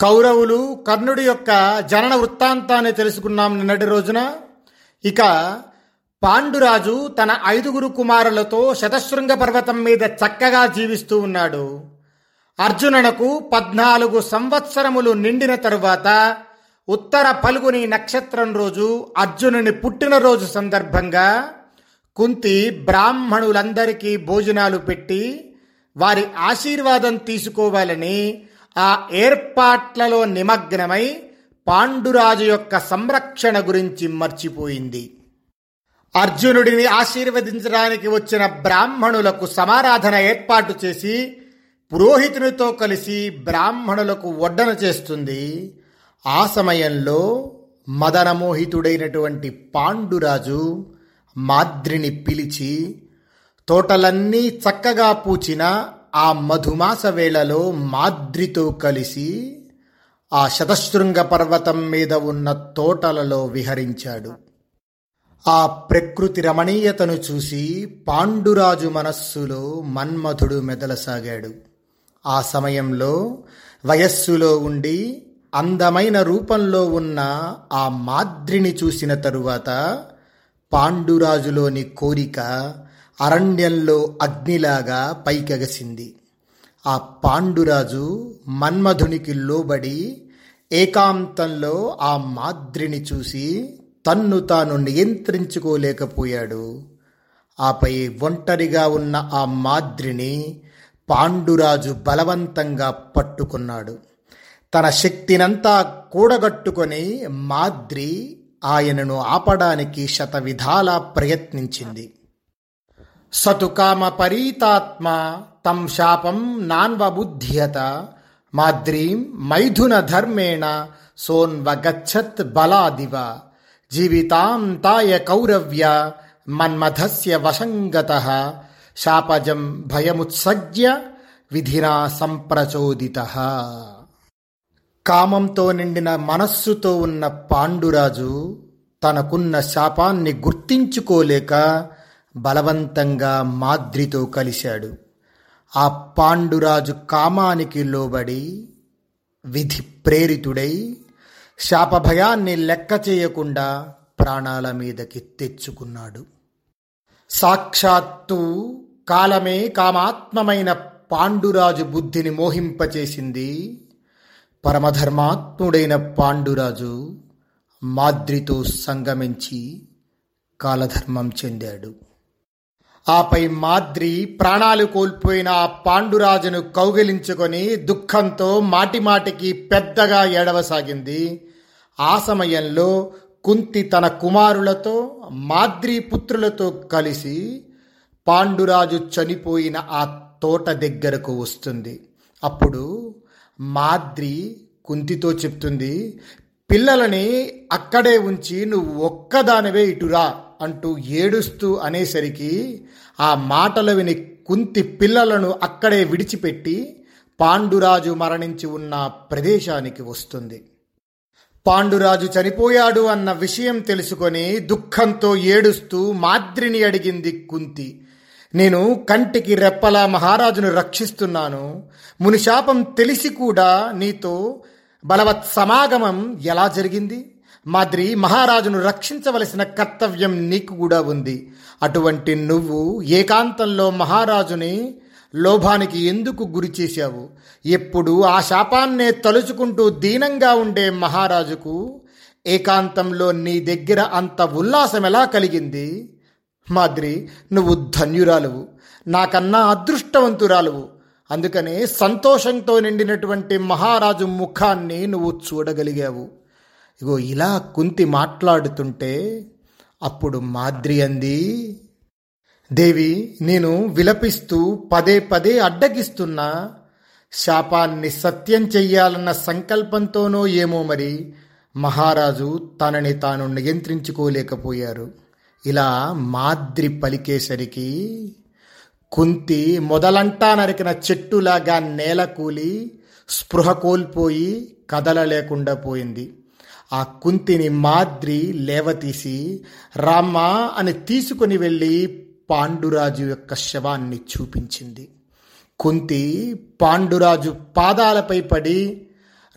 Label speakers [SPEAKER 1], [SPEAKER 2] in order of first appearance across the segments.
[SPEAKER 1] కౌరవులు కర్ణుడి యొక్క జనన వృత్తాంతాన్ని తెలుసుకున్నాం నిన్నటి రోజున. ఇక పాండురాజు తన ఐదుగురు కుమారులతో శతశృంగ పర్వతం మీద చక్కగా జీవిస్తూ ఉన్నాడు. అర్జునునకు పద్నాలుగు సంవత్సరములు నిండిన తరువాత ఉత్తర పలుగుని నక్షత్రం రోజు అర్జునుని పుట్టినరోజు సందర్భంగా కుంతి బ్రాహ్మణులందరికీ భోజనాలు పెట్టి వారి ఆశీర్వాదం తీసుకోవాలని ఆ ఏర్పాట్లలో నిమగ్నమై పాండురాజు యొక్క సంరక్షణ గురించి మర్చిపోయింది. అర్జునుడిని ఆశీర్వదించడానికి వచ్చిన బ్రాహ్మణులకు సమారాధన ఏర్పాటు చేసి పురోహితునితో కలిసి బ్రాహ్మణులకు వడ్డన చేస్తుంది. ఆ సమయంలో మదనమోహితుడైనటువంటి పాండురాజు మాద్రిని పిలిచి తోటలన్నీ చక్కగా పూచిన ఆ మధుమాస వేళలో మాద్రితో కలిసి ఆ శతశృంగ పర్వతం మీద ఉన్న తోటలలో విహరించాడు. ఆ ప్రకృతి రమణీయతను చూసి పాండురాజు మనస్సులో మన్మధుడు మెదలసాగాడు. ఆ సమయంలో వయస్సులో ఉండి అందమైన రూపంలో ఉన్న ఆ మాద్రిని చూసిన తరువాత పాండురాజులోని కోరిక అరణ్యంలో అగ్నిలాగా పైకెగసింది. ఆ పాండురాజు మన్మధునికి లోబడి ఏకాంతంలో ఆ మాద్రిని చూసి తన్ను తాను నియంత్రించుకోలేకపోయాడు. ఆపై ఒంటరిగా ఉన్న ఆ మాద్రిని పాండురాజు బలవంతంగా పట్టుకున్నాడు. తన శక్తినంతా కూడగట్టుకొని మాద్రి ఆయనను ఆపడానికి శతవిధాలా ప్రయత్నించింది. సతుకామ పరీతాత్మ తం శాపం నాన్వబుద్ధ్యత మాద్రీం మైథున ధర్మేణ సోన్వగచ్చత్ బలాదివ జీవితాంతాయ కౌరవ్య మన్మథస్య వశంగత శాపజం భయముత్సజ్య విధినా సంప్రచోదిత. కామంతో నిండిన మనస్సుతో ఉన్న పాండురాజు తనకున్న శాపాన్ని గుర్తించుకోలేక బలవంతంగా మాద్రితో కలిశాడు. ఆ పాండురాజు కామానికి లోబడి విధి ప్రేరితుడై శాపభయాన్ని లెక్క చేయకుండా ప్రాణాల మీదకి తెచ్చుకున్నాడు. సాక్షాత్తు కాలమే కామాత్మమైన పాండురాజు బుద్ధిని మోహింపచేసింది. పరమధర్మాత్ముడైన పాండురాజు మాద్రితో సంగమించి కాలధర్మం చెందాడు. ఆపై మాద్రి ప్రాణాలు కోల్పోయిన ఆ పాండురాజును కౌగిలించుకొని దుఃఖంతో మాటిమాటికి పెద్దగా ఏడవసాగింది. ఆ సమయంలో కుంతి తన కుమారులతో మాద్రి పుత్రులతో కలిసి పాండురాజు చనిపోయిన ఆ తోట దగ్గరకు వస్తుంది. అప్పుడు మాద్రి కుంతితో చెప్తుంది పిల్లలని అక్కడే ఉంచి నువ్వు ఒక్కదానివే ఇటురా అంటూ ఏడుస్తూ అనేసరికి ఆ మాటలు విని కుంతి పిల్లలను అక్కడే విడిచిపెట్టి పాండురాజు మరణించి ఉన్న ప్రదేశానికి వస్తుంది. పాండురాజు చనిపోయాడు అన్న విషయం తెలుసుకొని దుఃఖంతో ఏడుస్తూ మాద్రిని అడిగింది కుంతి. నేను కంటికి రెప్పలా మహారాజును రక్షిస్తున్నాను. మునిశాపం తెలిసి కూడా నీతో బలవత్ సమాగమం ఎలా జరిగింది? మాద్రి మహారాజును రక్షించవలసిన కర్తవ్యం నీకు కూడా ఉంది. అటువంటి నువ్వు ఏకాంతంలో మహారాజుని లోభానికి ఎందుకు గురి చేశావు? ఎప్పుడు ఆ శాపాన్నే తలుచుకుంటూ దీనంగా ఉండే మహారాజుకు ఏకాంతంలో నీ దగ్గర అంత ఉల్లాసం ఎలా కలిగింది? మాద్రి నువ్వు ధన్యురాలువు. నాకన్నా అదృష్టవంతురాలువు. అందుకనే సంతోషంతో నిండినటువంటి మహారాజు ముఖాన్ని నువ్వు చూడగలిగావు. ఇగో ఇలా కుంతి మాట్లాడుతుంటే అప్పుడు మాద్రి అంది దేవి నేను విలపిస్తూ పదే పదే అడ్డగిస్తున్నా. శాపాన్ని సత్యం చెయ్యాలన్న సంకల్పంతోనో ఏమో మరి. మహారాజు తనని తాను నియంత్రించుకోలేకపోయారు. ఇలా మాద్రి పలికేసరికి కుంతి మొదలంటా నరికిన చెట్టులాగా నేల కూలి స్పృహ కోల్పోయి కదలలేకుండా పోయింది. ఆ కుంతిని మాద్రి లేవతీసి రామ్మ అని తీసుకుని వెళ్ళి పాండురాజు యొక్క శవాన్ని చూపించింది. కుంతి పాండురాజు పాదాలపై పడి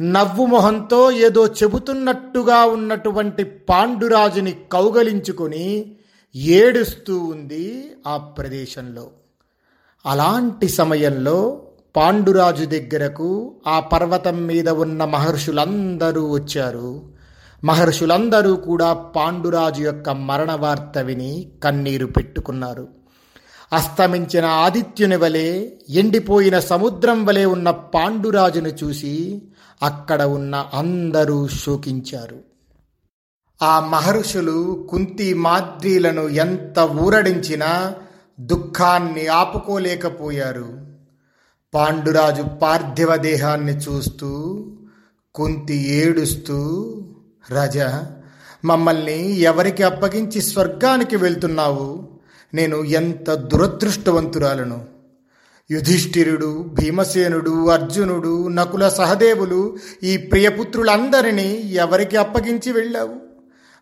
[SPEAKER 1] నవ్వు మొహంతో ఏదో చెబుతున్నట్టుగా ఉన్నటువంటి పాండురాజుని కౌగలించుకొని ఏడుస్తూ ఉంది ఆ ప్రదేశంలో. అలాంటి సమయంలో పాండురాజు దగ్గరకు ఆ పర్వతం మీద ఉన్న మహర్షులందరూ వచ్చారు. మహర్షులందరూ కూడా పాండురాజు యొక్క మరణ వార్త విని కన్నీరు పెట్టుకున్నారు. అస్తమించిన ఆదిత్యుని వలె ఎండిపోయిన సముద్రం వలె ఉన్న పాండురాజును చూసి అక్కడ ఉన్న అందరూ శోకించారు. ఆ మహర్షులు కుంతి మాద్రీలను ఎంత ఊరడించినా దుఃఖాన్ని ఆపుకోలేకపోయారు. పాండురాజు పార్థివ దేహాన్ని చూస్తూ కుంతి ఏడుస్తూ రాజా మమ్మల్ని ఎవరికి అప్పగించి స్వర్గానికి వెళ్తున్నావు? నేను ఎంత దురదృష్టవంతురాలను. యుధిష్ఠిరుడు భీమసేనుడు అర్జునుడు నకుల సహదేవులు ఈ ప్రియపుత్రులందరినీ ఎవరికి అప్పగించి వెళ్ళావు?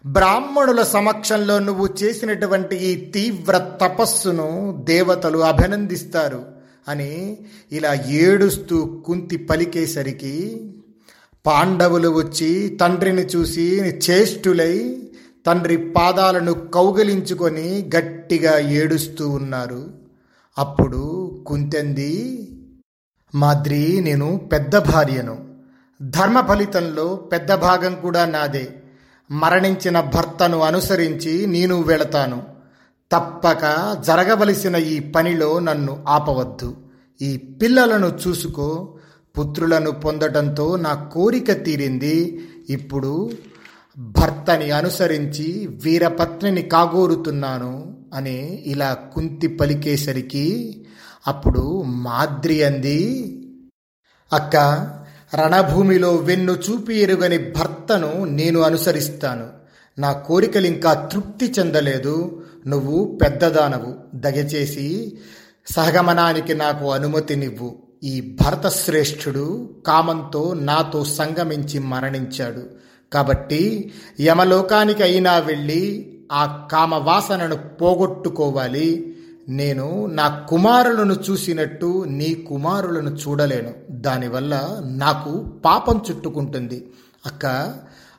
[SPEAKER 1] బ్రాహ్మణుల సమక్షంలో నువ్వు చేసినటువంటి ఈ తీవ్ర తపస్సును దేవతలు అభినందిస్తారు అని ఇలా ఏడుస్తూ కుంతి పలికేసరికి పాండవులు వచ్చి తండ్రిని చూసి చేష్టులై తండ్రి పాదాలను కౌగిలించుకొని గట్టిగా ఏడుస్తూ ఉన్నారు. అప్పుడు కుంతెంది మాద్రి నేను పెద్ద భార్యను. ధర్మ ఫలితంలో పెద్ద భాగం కూడా నాదే. మరణించిన భర్తను అనుసరించి నేను వెళతాను. తప్పక జరగవలసిన ఈ పనిలో నన్ను ఆపవద్దు. ఈ పిల్లలను చూసుకో. పుత్రులను పొందటంతో నా కోరిక తీరింది. ఇప్పుడు భర్తని అనుసరించి వీరపత్నిని కాగోరుతున్నాను అని ఇలా కుంతి పలికేసరికి అప్పుడు మాద్రి అంది అక్క రణభూమిలో వెన్ను చూపి ఎరుగని భర్తను నేను అనుసరిస్తాను. నా కోరికలు ఇంకా తృప్తి చెందలేదు. నువ్వు పెద్దదానవు. దయచేసి సహగమనానికి నాకు అనుమతినివ్వు. ఈ భరతశ్రేష్ఠుడు కామంతో నాతో సంగమించి మరణించాడు. కాబట్టి యమలోకానికి అయినా వెళ్ళి ఆ కామవాసనను పోగొట్టుకోవాలి. నేను నా కుమారులను చూసినట్టు నీ కుమారులను చూడలేను. దానివల్ల నాకు పాపం చుట్టుకుంటుంది. అక్క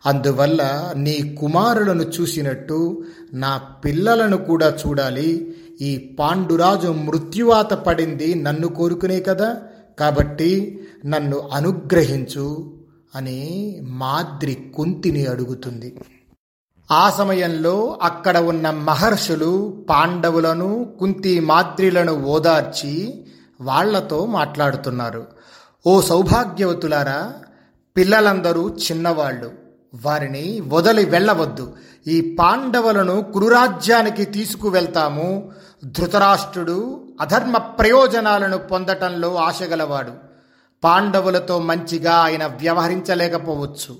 [SPEAKER 1] అందువల్ల నీ కుమారులను చూసినట్టు నా పిల్లలను కూడా చూడాలి. ఈ పాండురాజు మృత్యువాత పడింది నన్ను కోరుకునే కదా? కాబట్టి నన్ను అనుగ్రహించు అని మాద్రి కుంతిని అడుగుతుంది. ఆ సమయంలో అక్కడ ఉన్న మహర్షులు పాండవులను కుంతి మాద్రిలను ఓదార్చి వాళ్ళతో మాట్లాడుతున్నారు. ఓ సౌభాగ్యవతులారా పిల్లలందరూ చిన్నవాళ్ళు. వారిని వదిలి వెళ్ళవద్దు. ఈ పాండవులను కురురాజ్యానికి తీసుకువెళ్తాము. ధృతరాష్ట్రుడు అధర్మ ప్రయోజనాలను పొందటంలో ఆశగలవాడు. పాండవులతో మంచిగా ఆయన వ్యవహరించలేకపోవచ్చు.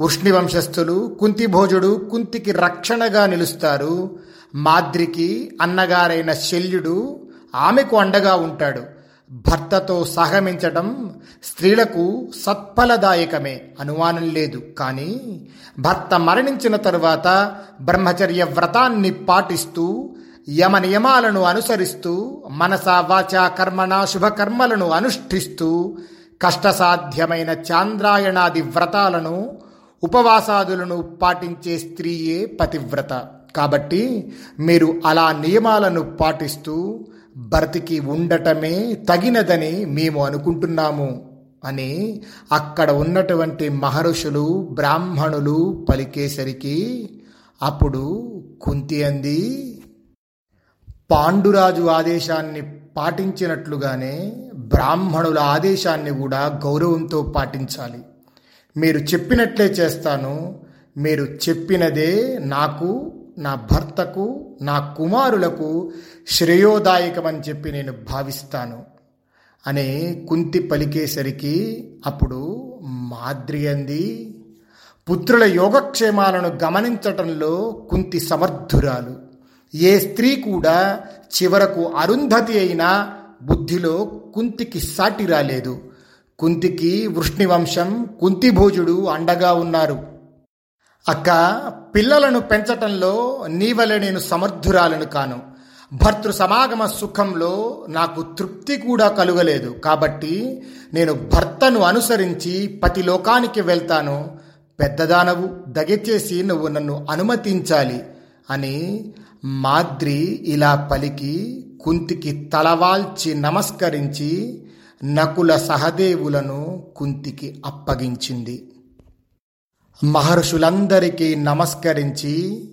[SPEAKER 1] వృష్ణివంశస్థులు కుంతిభోజుడు కుంతికి రక్షణగా నిలుస్తారు. మాద్రికి అన్నగారైన శల్యుడు ఆమెకు అండగా ఉంటాడు. భర్తతో సహమించటం స్త్రీలకు సత్ఫలదాయకమే అనుమానం లేదు. కానీ భర్త మరణించిన తరువాత బ్రహ్మచర్య వ్రతాన్ని పాటిస్తూ యమ నియమాలను అనుసరిస్తూ మనస వాచ కర్మణ శుభకర్మలను అనుష్ఠిస్తూ కష్టసాధ్యమైన చాంద్రాయణాది వ్రతాలను ఉపవాసాదులను పాటించే స్త్రీయే పతివ్రత. కాబట్టి మీరు అలా నియమాలను పాటిస్తూ బ్రతికి ఉండటమే తగినదని మేము అనుకుంటున్నాము అని అక్కడ ఉన్నటువంటి మహర్షులు బ్రాహ్మణులు పలికేసరికి అప్పుడు కుంతి అంది పాండురాజు ఆదేశాన్ని పాటించినట్లుగానే బ్రాహ్మణుల ఆదేశాన్ని కూడా గౌరవంతో పాటించాలి. మీరు చెప్పినట్లే చేస్తాను. మీరు చెప్పినదే నాకు నా భర్తకు నా కుమారులకు శ్రేయోదాయకమని చెప్పి నేను భావిస్తాను. అనే కుంతి పలికేసరికి అప్పుడు మాద్రి అంది పుత్రుల యోగక్షేమాలను గమనించటంలో కుంతి సమర్థురాలు. ఏ స్త్రీ కూడా చివరకు అరుంధతి అయినా బుద్ధిలో కుంతికి సాటి రాలేదు. కుంతికి వృష్ణివంశం కుంతిభోజుడు అండగా ఉన్నారు. అక్క పిల్లలను పెంచటంలో నీవలే నేను సమర్థురాలను కాను. భర్తృ సమాగమ సుఖంలో నాకు తృప్తి కూడా కలుగలేదు. కాబట్టి నేను భర్తను అనుసరించి పతి లోకానికి వెళ్తాను. పెద్దదానవు దగచేసి నువ్వు నన్ను అనుమతించాలి అని మాద్రి ఇలా పలికి కుంతికి తలవాల్చి నమస్కరించి నకుల సహదేవులను కుంతికి అప్పగించింది. మహర్షులందరికీ నమస్కరించి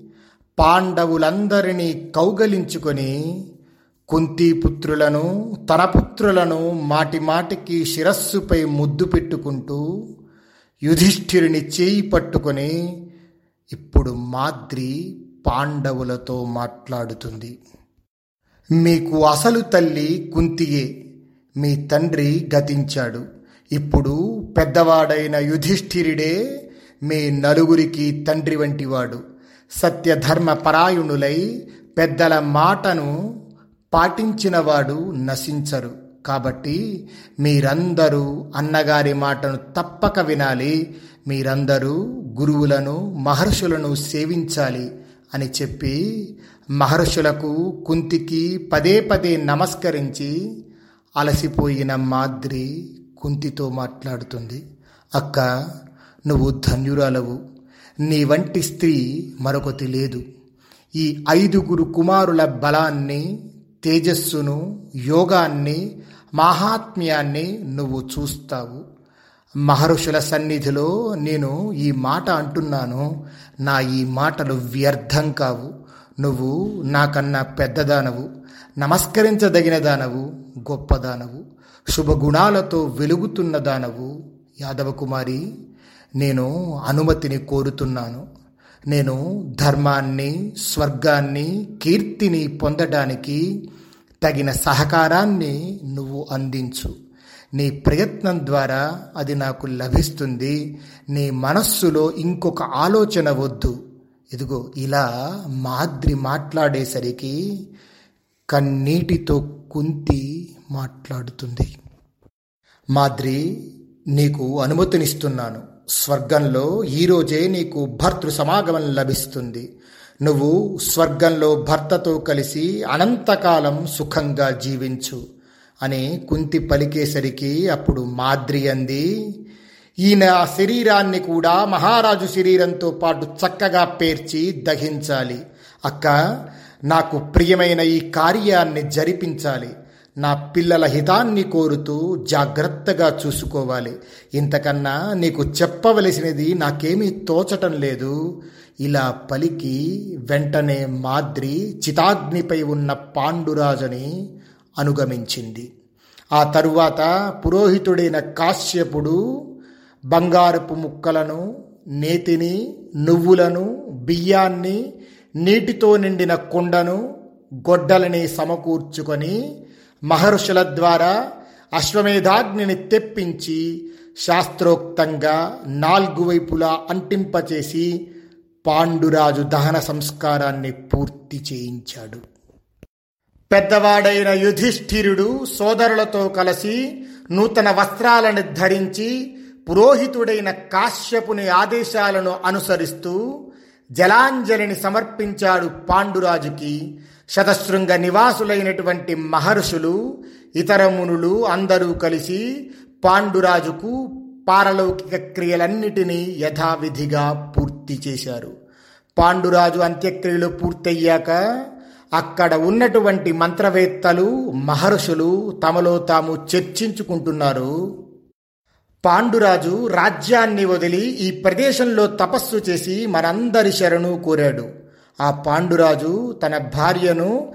[SPEAKER 1] పాండవులందరినీ కౌగలించుకొని కుంతీపుత్రులను తన పుత్రులను మాటిమాటికి శిరస్సుపై ముద్దు పెట్టుకుంటూ యుధిష్ఠిరుని చేయి పట్టుకొని ఇప్పుడు మాద్రి పాండవులతో మాట్లాడుతుంది. మీకు అసలు తల్లి కుంతియే మీ తండ్రి గతించాడు. ఇప్పుడు పెద్దవాడైన యుధిష్ఠిరుడే మీ నలుగురికి తండ్రి వంటివాడు. సత్యధర్మ పరాయణులై పెద్దల మాటను పాటించినవాడు నశించరు. కాబట్టి మీరందరూ అన్నగారి మాటను తప్పక వినాలి. మీరందరూ గురువులను మహర్షులను సేవించాలి. అని చెప్పి మహర్షులకు కుంతికి పదే పదే నమస్కరించి అలసిపోయిన మాద్రి కుంతితో మాట్లాడుతుంది. అక్క నువ్వు ధన్యురాలవు. నీ వంటి స్త్రీ మరొకటి లేదు. ఈ ఐదుగురు కుమారుల బలాన్ని తేజస్సును యోగాన్ని మాహాత్మ్యాన్ని నువ్వు చూస్తావు. మహర్షుల సన్నిధిలో నేను ఈ మాట అంటున్నాను. నా ఈ మాటలు వ్యర్థం కావు. నువ్వు నాకన్నా పెద్దదానవు. నమస్కరించదగిన దానవు. గొప్పదానవు. శుభగుణాలతో వెలుగుతున్న దానవు. యాదవ కుమారి నేను అనుమతిని కోరుతున్నాను. నేను ధర్మాన్ని స్వర్గాన్ని కీర్తిని పొందడానికి తగిన సహకారాన్ని నువ్వు అందించు. నీ ప్రయత్నం ద్వారా అది నాకు లభిస్తుంది. నీ మనస్సులో ఇంకొక ఆలోచన వద్దు. ఇదిగో ఇలా మాద్రి మాట్లాడేసరికి కన్నీటితో కుంతి మాట్లాడుతుంది. మాద్రి నీకు అనుమతినిస్తున్నాను. స్వర్గంలో ఈరోజే నీకు భర్తృ సమాగమం లభిస్తుంది. నువ్వు స్వర్గంలో భర్తతో కలిసి అనంతకాలం సుఖంగా జీవించు. అని కుంతి పలికేసరికి అప్పుడు మాద్రి అంది ఈయన ఆ శరీరాన్ని కూడా మహారాజు శరీరంతో పాటు చక్కగా పేర్చి దహించాలి. అక్క నాకు ప్రియమైన ఈ కార్యాన్ని జరిపించాలి. నా పిల్లల హితాన్ని కోరుతూ జాగ్రత్తగా చూసుకోవాలి. ఇంతకన్నా నీకు చెప్పవలసినది నాకేమీ తోచటం లేదు. ఇలా పలికి వెంటనే మాద్రి చితాగ్నిపై ఉన్న పాండురాజుని అనుగమించింది. ఆ తరువాత పురోహితుడైన కాశ్యపుడు బంగారపు ముక్కలను నేతిని నువ్వులను బియ్యాన్ని నీటితో నిండిన కుండను గొడ్డలని సమకూర్చుకొని మహర్షుల ద్వారా అశ్వమేధాగ్నిని తెప్పించి శాస్త్రోక్తంగా నాలుగు వైపులా అంటింపచేసి పాండురాజు దహన సంస్కారాన్ని పూర్తి చేయించాడు. పెద్దవాడైన యుధిష్ఠిరుడు సోదరులతో కలిసి నూతన వస్త్రాలను ధరించి పురోహితుడైన కాశ్యపుని ఆదేశాలను అనుసరిస్తూ జలాంజలిని సమర్పించాడు పాండురాజుకి. శతశృంగ నివాసులైనటువంటి మహర్షులు ఇతర మునులు అందరూ కలిసి పాండురాజుకు పారలౌకిక క్రియలన్నిటినీ యథావిధిగా పూర్తి చేశారు. పాండురాజు అంత్యక్రియలు పూర్తయ్యాక అక్కడ ఉన్నటువంటి మంత్రవేత్తలు మహర్షులు తమలో తాము చర్చించుకుంటున్నారు. పాండురాజు రాజ్యాన్ని వదిలి ఈ ప్రదేశంలో తపస్సు చేసి మనందరి శరణు కోరాడు. ఆ పాండురాజు తన భార్యను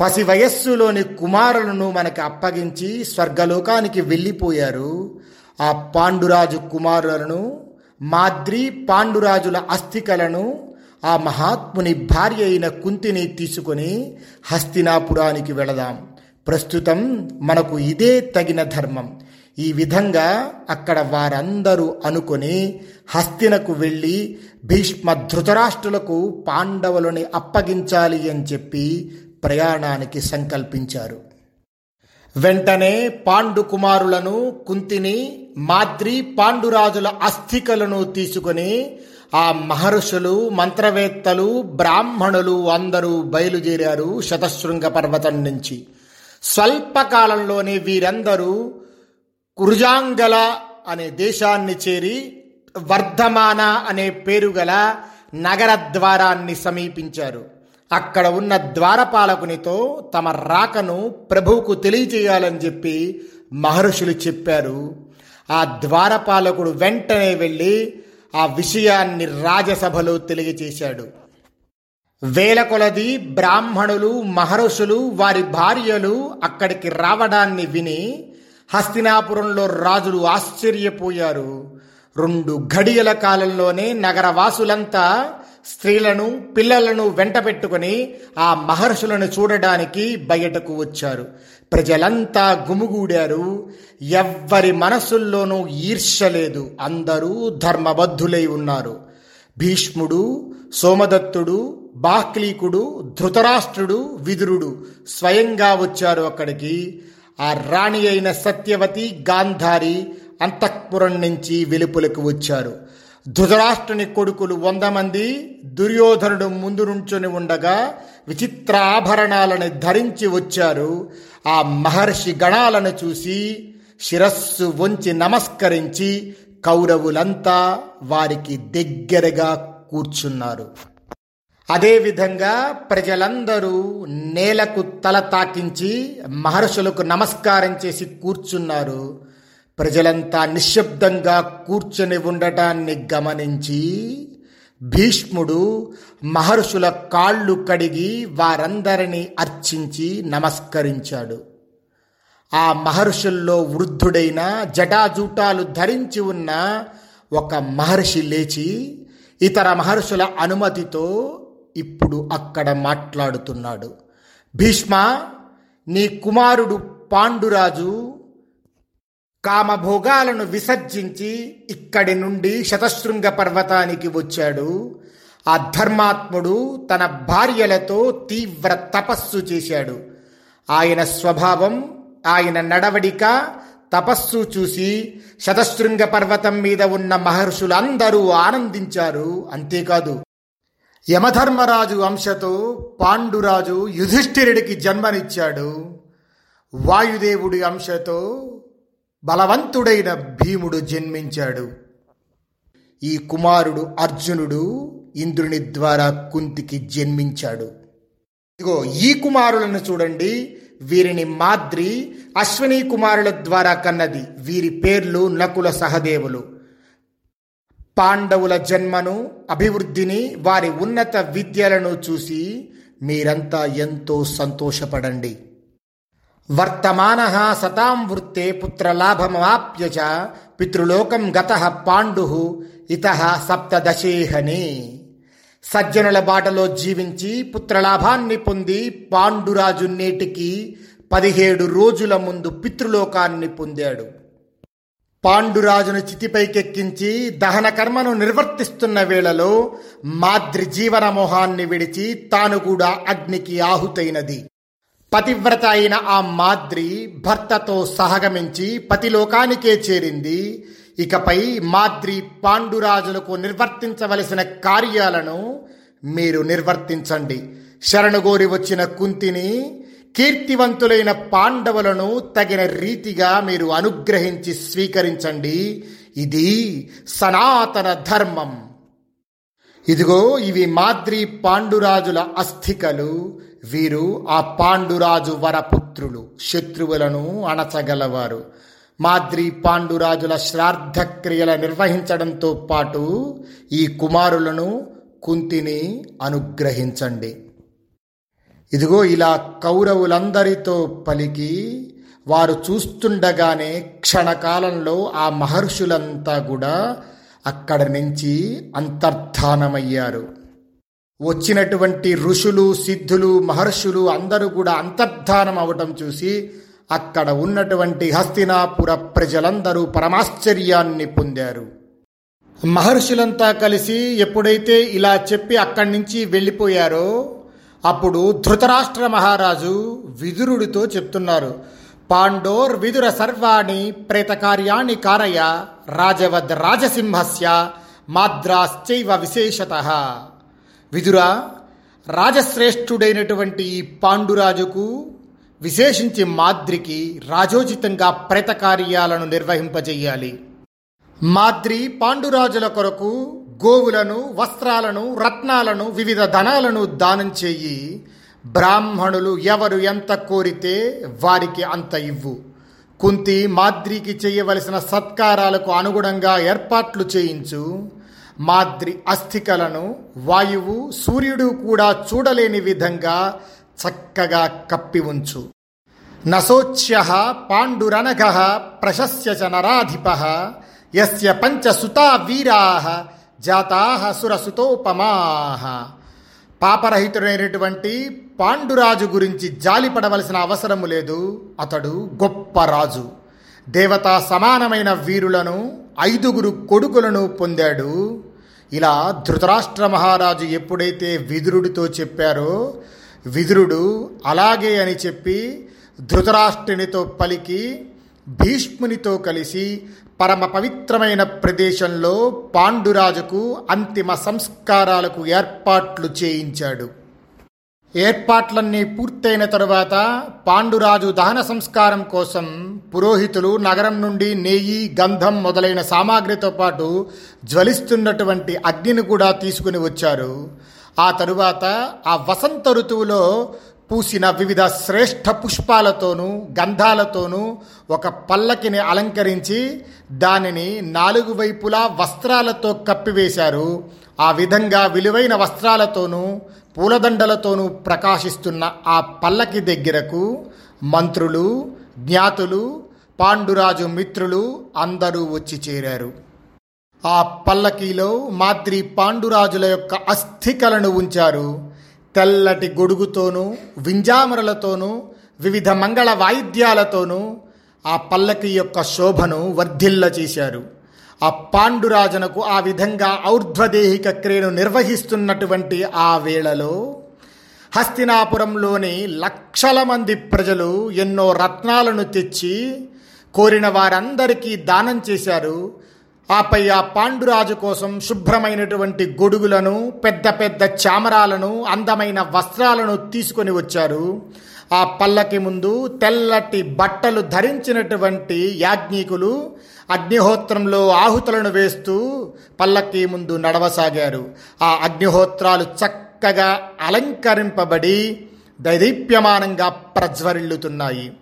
[SPEAKER 1] పసి వయస్సులోని కుమారులను మనకి అప్పగించి స్వర్గలోకానికి వెళ్ళిపోయారు. ఆ పాండురాజు కుమారులను మాద్రి పాండురాజుల అస్థికలను ఆ మహాత్ముని భార్య అయిన కుంతిని తీసుకొని హస్తినాపురానికి వెళదాం. ప్రస్తుతం మనకు ఇదే తగిన ధర్మం. ఈ విధంగా అక్కడ వారందరూ అనుకుని హస్తినకు వెళ్ళి భీష్మ ధృతరాష్ట్రులకు పాండవులని అప్పగించాలి అని చెప్పి ప్రయాణానికి సంకల్పించారు. వెంటనే పాండు కుమారులను కుంతిని మాద్రి పాండురాజుల అస్థికలను తీసుకుని ఆ మహర్షులు మంత్రవేత్తలు బ్రాహ్మణులు అందరూ బయలుదేరారు శతశృంగ పర్వతం నుంచి. స్వల్పకాలంలోనే వీరందరూ కురుజాంగల అనే దేశాన్ని చేరి వర్ధమాన అనే పేరు గల నగర ద్వారాన్ని సమీపించారు. అక్కడ ఉన్న ద్వారపాలకునితో తమ రాకను ప్రభువుకు తెలియజేయాలని చెప్పి మహర్షులు చెప్పారు. ఆ ద్వారపాలకుడు వెంటనే వెళ్ళి ఆ విషయాన్ని రాజసభలో తెలియజేశాడు. వేల కొలది బ్రాహ్మణులు మహర్షులు వారి భార్యలు అక్కడికి రావడాన్ని విని హస్తినాపురంలో రాజులు ఆశ్చర్యపోయారు. రెండు ఘడియల కాలంలోనే నగరవాసులంతా స్త్రీలను పిల్లలను వెంట పెట్టుకుని ఆ మహర్షులను చూడడానికి బయటకు వచ్చారు. ప్రజలంతా గుమిగూడారు. ఎవ్వరి మనసుల్లోనూ ఈర్ష్య లేదు. అందరూ ధర్మబద్ధులై ఉన్నారు. భీష్ముడు సోమదత్తుడు బాక్లీకుడు ధృతరాష్ట్రుడు విదురుడు స్వయంగా వచ్చారు అక్కడికి. ఆ రాణి అయిన సత్యవతి గాంధారి అంతఃపురం నుంచి వెలుపులకు వచ్చారు. ధృతరాష్ట్రుని కొడుకులు వంద మంది దుర్యోధనుడు ముందు నుంచొని ఉండగా విచిత్ర ఆభరణాలను ధరించి వచ్చారు. ఆ మహర్షి గణాలను చూసి శిరస్సు వంచి నమస్కరించి కౌరవులంతా వారికి దగ్గరగా కూర్చున్నారు. అదేవిధంగా ప్రజలందరూ నేలకు తల తాకించి మహర్షులకు నమస్కారం చేసి కూర్చున్నారు. ప్రజలంతా నిశ్శబ్దంగా కూర్చొని ఉండటాన్ని గమనించి భీష్ముడు మహర్షుల కాళ్ళు కడిగి వారందరినీ అర్చించి నమస్కరించాడు. ఆ మహర్షుల్లో వృద్ధుడైన జటాజూటాలు ధరించి ఉన్న ఒక మహర్షి లేచి ఇతర మహర్షుల అనుమతితో ఇప్పుడు అక్కడ మాట్లాడుతున్నాడు. భీష్మ నీ కుమారుడు పాండురాజు కామభోగాలను విసర్జించి ఇక్కడి నుండి శతశృంగ పర్వతానికి వచ్చాడు. ఆ ధర్మాత్ముడు తన భార్యలతో తీవ్ర తపస్సు చేశాడు. ఆయన స్వభావం ఆయన నడవడిక తపస్సు చూసి శతశృంగ పర్వతం మీద ఉన్న మహర్షులందరూ ఆనందించారు. అంతేకాదు యమధర్మరాజు అంశతో పాండురాజు యుధిష్ఠిరుడికి జన్మనిచ్చాడు. వాయుదేవుడి అంశతో బలవంతుడైన భీముడు జన్మించాడు. ఈ కుమారుడు అర్జునుడు ఇంద్రుని ద్వారా కుంతికి జన్మించాడు. ఇగో ఈ కుమారులను చూడండి. వీరిని మాద్రి అశ్విని కుమారుల ద్వారా కన్నది. వీరి పేర్లు నకుల సహదేవులు. పాండవుల జన్మను అభివృద్ధిని వారి ఉన్నత విద్యలను చూసి మీరంతా ఎంతో సంతోషపడండి. వర్తమాన సతాం వృత్తే పుత్రలాభమాప్య పితృలోకం గత పాండు ఇత సప్తదశేహని సజ్జనుల బాటలో జీవించి పుత్రలాభాన్ని పొంది పాండురాజు నేటికి పదిహేడు రోజుల ముందు పితృలోకాన్ని పొందాడు. పాండురాజును చితిపైకెక్కించి దహన కర్మను నిర్వర్తిస్తున్న వేళలో మాద్రి జీవన మోహాన్ని విడిచి తాను కూడా అగ్నికి ఆహుతైనది. పతివ్రత అయిన ఆ మాద్రి భర్తతో సహగమించి పతిలోకానికే చేరింది. ఇకపై మాద్రి పాండురాజులకు నిర్వర్తించవలసిన కార్యాలను మీరు నిర్వర్తించండి. శరణుగోరి వచ్చిన కుంతిని కీర్తివంతులైన పాండవులను తగిన రీతిగా మీరు అనుగ్రహించి స్వీకరించండి. ఇది సనాతన ధర్మం. ఇదిగో ఇవి మాద్రి పాండురాజుల అస్థికలు. వీరు ఆ పాండురాజు వరపుత్రులు శత్రువులను అణచగలవారు. మాద్రి పాండురాజుల శ్రాద్ధక్రియల నిర్వహించడంతో పాటు ఈ కుమారులను కుంతిని అనుగ్రహించండి. ఇదిగో ఇలా కౌరవులందరితో పలికి వారు చూస్తుండగానే క్షణకాలంలో ఆ మహర్షులంతా కూడా అక్కడి నుంచి అంతర్ధానమయ్యారు. వచ్చినటువంటి ఋషులు సిద్ధులు మహర్షులు అందరూ కూడా అంతర్ధానం అవటం చూసి అక్కడ ఉన్నటువంటి హస్తినాపుర ప్రజలందరూ పరమాశ్చర్యాన్ని పొందారు. మహర్షులంతా కలిసి ఎప్పుడైతే ఇలా చెప్పి అక్కడి నుంచి వెళ్ళిపోయారో అప్పుడు ధృతరాష్ట్ర మహారాజు విదురుడితో చెప్తున్నారు పాండోర్ విదుర సర్వాణి ప్రేతకార్యాణి కారయ రాజవద్ రాజసింహస్య మాద్రాశ్చైవ విశేషత. విదుర రాజశ్రేష్ఠుడైనటువంటి ఈ పాండురాజుకు విశేషించి మాద్రికి రాజోచితంగా ప్రేతకార్యాలను నిర్వహింపజేయాలి. మాద్రి పాండురాజుల కొరకు గోవులను వస్త్రాలను రత్నాలను వివిధ ధనాలను దానం చేయి బ్రాహ్మణులు ఎవరు ఎంత కోరితే వారికి అంత ఇవ్వు. కుంతి మాద్రికి చేయవలసిన సత్కారాలకు అనుగుణంగా ఏర్పాట్లు చేయించు. మాద్రి అస్థికలను వాయువు సూర్యుడు కూడా చూడలేని విధంగా చక్కగా కప్పి ఉంచు. నసోచ్య పాండురనఘ ప్రశస్య చ నరాధిప యస్య పంచసుతా వీరా జాతా సురసుతోపమా. పాపరహితుడైనటువంటి పాండురాజు గురించి జాలిపడవలసిన అవసరము లేదు. అతడు గొప్ప రాజు. దేవతా సమానమైన వీరులను ఐదుగురు కొడుకులను పొందాడు. ఇలా ధృతరాష్ట్ర మహారాజు ఎప్పుడైతే విదురుడితో చెప్పారో విదురుడు అలాగే అని చెప్పి ధృతరాష్ట్రునితో పలికి భీష్మునితో కలిసి పరమ పవిత్రమైన ప్రదేశంలో పాండురాజుకు అంతిమ సంస్కారాలకు ఏర్పాట్లు చేయించాడు. ఏర్పాట్లన్నీ పూర్తయిన తరువాత పాండురాజు దహన సంస్కారం కోసం పురోహితులు నగరం నుండి నెయ్యి గంధం మొదలైన సామాగ్రితో పాటు జ్వలిస్తున్నటువంటి అగ్నిని కూడా తీసుకుని వచ్చారు. ఆ తరువాత ఆ వసంత ఋతువులో పూసిన వివిధ శ్రేష్ఠ పుష్పాలతోనూ గంధాలతోనూ ఒక పల్లకిని అలంకరించి దానిని నాలుగు వైపులా వస్త్రాలతో కప్పివేశారు. ఆ విధంగా విలువైన వస్త్రాలతోనూ పూలదండలతోనూ ప్రకాశిస్తున్న ఆ పల్లకి దగ్గరకు మంత్రులు జ్ఞాతులు పాండురాజు మిత్రులు అందరూ వచ్చి చేరారు. ఆ పల్లకీలో మాద్రి పాండురాజుల యొక్క అస్థికలను ఉంచారు. తెల్లటి గొడుగుతోనూ వింజామరలతోనూ వివిధ మంగళ వాయిద్యాలతోనూ ఆ పల్లకి యొక్క శోభను వర్ధిల్ల చేశారు. ఆ పాండురాజునకు ఆ విధంగా ఔర్ధ్వదేహిక క్రియను నిర్వహిస్తున్నటువంటి ఆ వేళలో హస్తినాపురంలోని లక్షల మంది ప్రజలు ఎన్నో రత్నాలను తెచ్చి కోరిన వారందరికీ దానం చేశారు. ఆపై ఆ పాండురాజు కోసం శుభ్రమైనటువంటి గొడుగులను పెద్ద పెద్ద చామరాలను అందమైన వస్త్రాలను తీసుకొని వచ్చారు. ఆ పల్లకి ముందు తెల్లటి బట్టలు ధరించినటువంటి యాజ్ఞికులు అగ్నిహోత్రంలో ఆహుతులను వేస్తూ పల్లకి ముందు నడవసాగారు. ఆ అగ్నిహోత్రాలు చక్కగా అలంకరింపబడి దైదీప్యమానంగా ప్రజ్వరిల్లుతున్నాయి.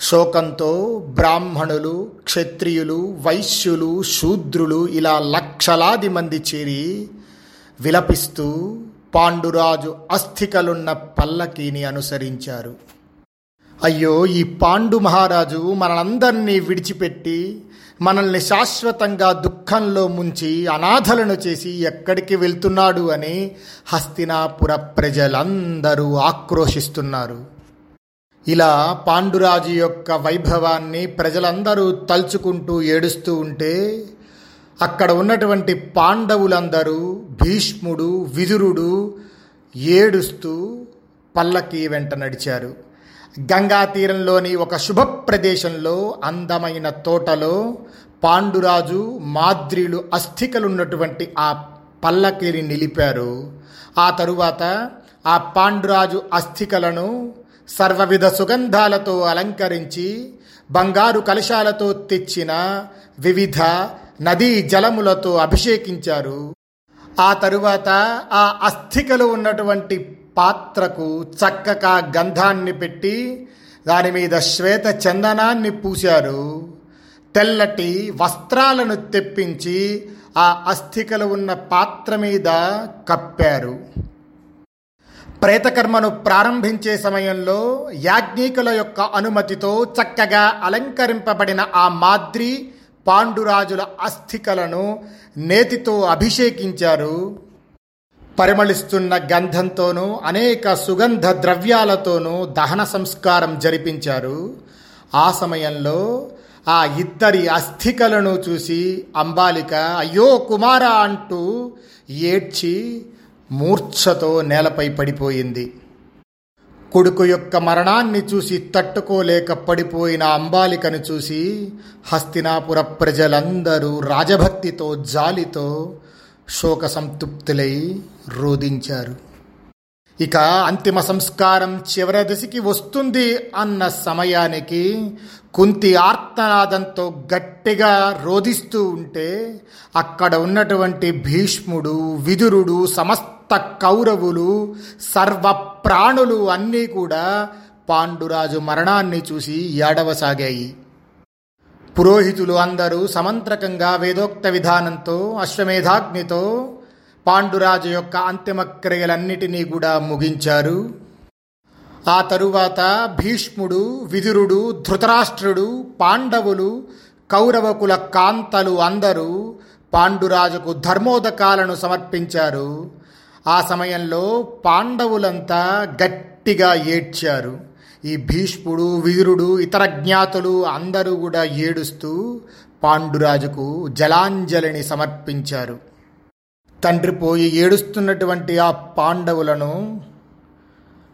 [SPEAKER 1] శోకంతో బ్రాహ్మణులు క్షత్రియులు వైశ్యులు శూద్రులు ఇలా లక్షలాది మంది చేరి విలపిస్తూ పాండురాజు అస్థికలున్న పల్లకీని అనుసరించారు. అయ్యో ఈ పాండు మహారాజు మనందరినీ విడిచిపెట్టి మనల్ని శాశ్వతంగా దుఃఖంలో ముంచి అనాథలను చేసి ఎక్కడికి వెళ్తున్నాడు అని హస్తినాపుర ప్రజలందరూ ఆక్రోశిస్తున్నారు. ఇలా పాండురాజు యొక్క వైభవాన్ని ప్రజలందరూ తలుచుకుంటూ ఏడుస్తూ ఉంటే అక్కడ ఉన్నటువంటి పాండవులందరూ భీష్ముడు విదురుడు ఏడుస్తూ పల్లకి వెంట నడిచారు. గంగా తీరంలోని ఒక శుభ ప్రదేశంలో అందమైన తోటలో పాండురాజు మాద్రిలు అస్థికలున్నటువంటి ఆ పల్లకిని నిలిపారు. ఆ తరువాత ఆ పాండురాజు అస్థికలను సర్వవిధ సుగంధాలతో అలంకరించి బంగారు కలశాలతో తెచ్చిన వివిధ నదీ జలములతో అభిషేకించారు. ఆ తరువాత ఆ అస్థికలు ఉన్నటువంటి పాత్రకు చక్కగా గంధాన్ని పెట్టి దాని మీద శ్వేత చందనాన్ని పూశారు. తెల్లటి వస్త్రాలను తెప్పించి ఆ అస్థికలు ఉన్న పాత్ర మీద కప్పారు. ప్రేతకర్మను ప్రారంభించే సమయంలో యాజ్ఞికుల యొక్క అనుమతితో చక్కగా అలంకరింపబడిన ఆ మాద్రి పాండురాజుల అస్థికలను నేతితో అభిషేకించారు. పరిమళిస్తున్న గంధంతోనూ అనేక సుగంధ ద్రవ్యాలతోనూ దహన సంస్కారం జరిపించారు. ఆ సమయంలో ఆ ఇద్దరి అస్థికలను చూసి అంబాలిక అయ్యో కుమార అంటూ ఏడ్చి మూర్ఛతో నేలపై పడిపోయింది. కొడుకు యొక్క మరణాన్ని చూసి తట్టుకోలేక పడిపోయిన అంబాలికను చూసి హస్తినాపుర ప్రజలందరూ రాజభక్తితో జాలితో శోక సంతృప్తులై రోధించారు. ఇక అంతిమ సంస్కారం చివరి దశకి వస్తుంది అన్న సమయానికి కుంతి ఆర్తనాదంతో గట్టిగా రోధిస్తూ ఉంటే అక్కడ ఉన్నటువంటి భీష్ముడు విదురుడు సమస్త కౌరవులు సర్వ ప్రాణులు అన్నీ కూడా పాండురాజు మరణాన్ని చూసి ఏడవసాగాయి. పురోహితులు అందరూ సమంత్రకంగా వేదోక్త విధానంతో అశ్వమేధాగ్నితో పాండురాజు యొక్క అంతిమక్రియలన్నిటినీ కూడా ముగించారు. ఆ తరువాత భీష్ముడు విదురుడు ధృతరాష్ట్రుడు పాండవులు కౌరవకుల కాంతలు అందరూ పాండురాజుకు ధర్మోదకాలను సమర్పించారు. ఆ సమయంలో పాండవులంతా గట్టిగా ఏడ్చారు. ఈ భీష్ముడు వీరుడు ఇతర జ్ఞాతులు అందరూ కూడా ఏడుస్తూ పాండురాజుకు జలాంజలిని సమర్పించారు. తండ్రి పోయి ఏడుస్తున్నటువంటి ఆ పాండవులను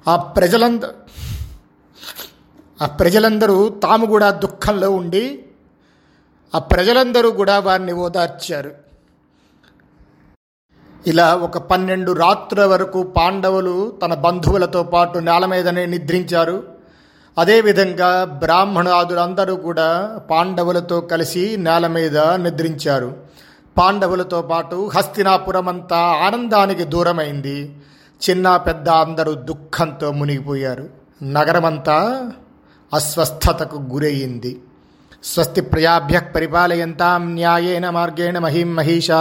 [SPEAKER 1] ఆ ప్రజలంద ఆ ప్రజలందరూ తాము కూడా దుఃఖంలో ఉండి ఆ ప్రజలందరూ కూడా వారిని ఓదార్చారు. ఇలా ఒక పన్నెండు రాత్రుల వరకు పాండవులు తన బంధువులతో పాటు నేల మీదనే నిద్రించారు. అదేవిధంగా బ్రాహ్మణాదులందరూ కూడా పాండవులతో కలిసి నేల మీద నిద్రించారు. పాండవులతో పాటు హస్తినాపురం అంతా ఆనందానికి దూరమైంది. చిన్న పెద్ద అందరూ దుఃఖంతో మునిగిపోయారు. నగరమంతా అస్వస్థతకు గురయ్యింది స్వస్తి ప్రజాభ్య పరిపాలయంతాం న్యాయేన మార్గేణ మహిం మహిషా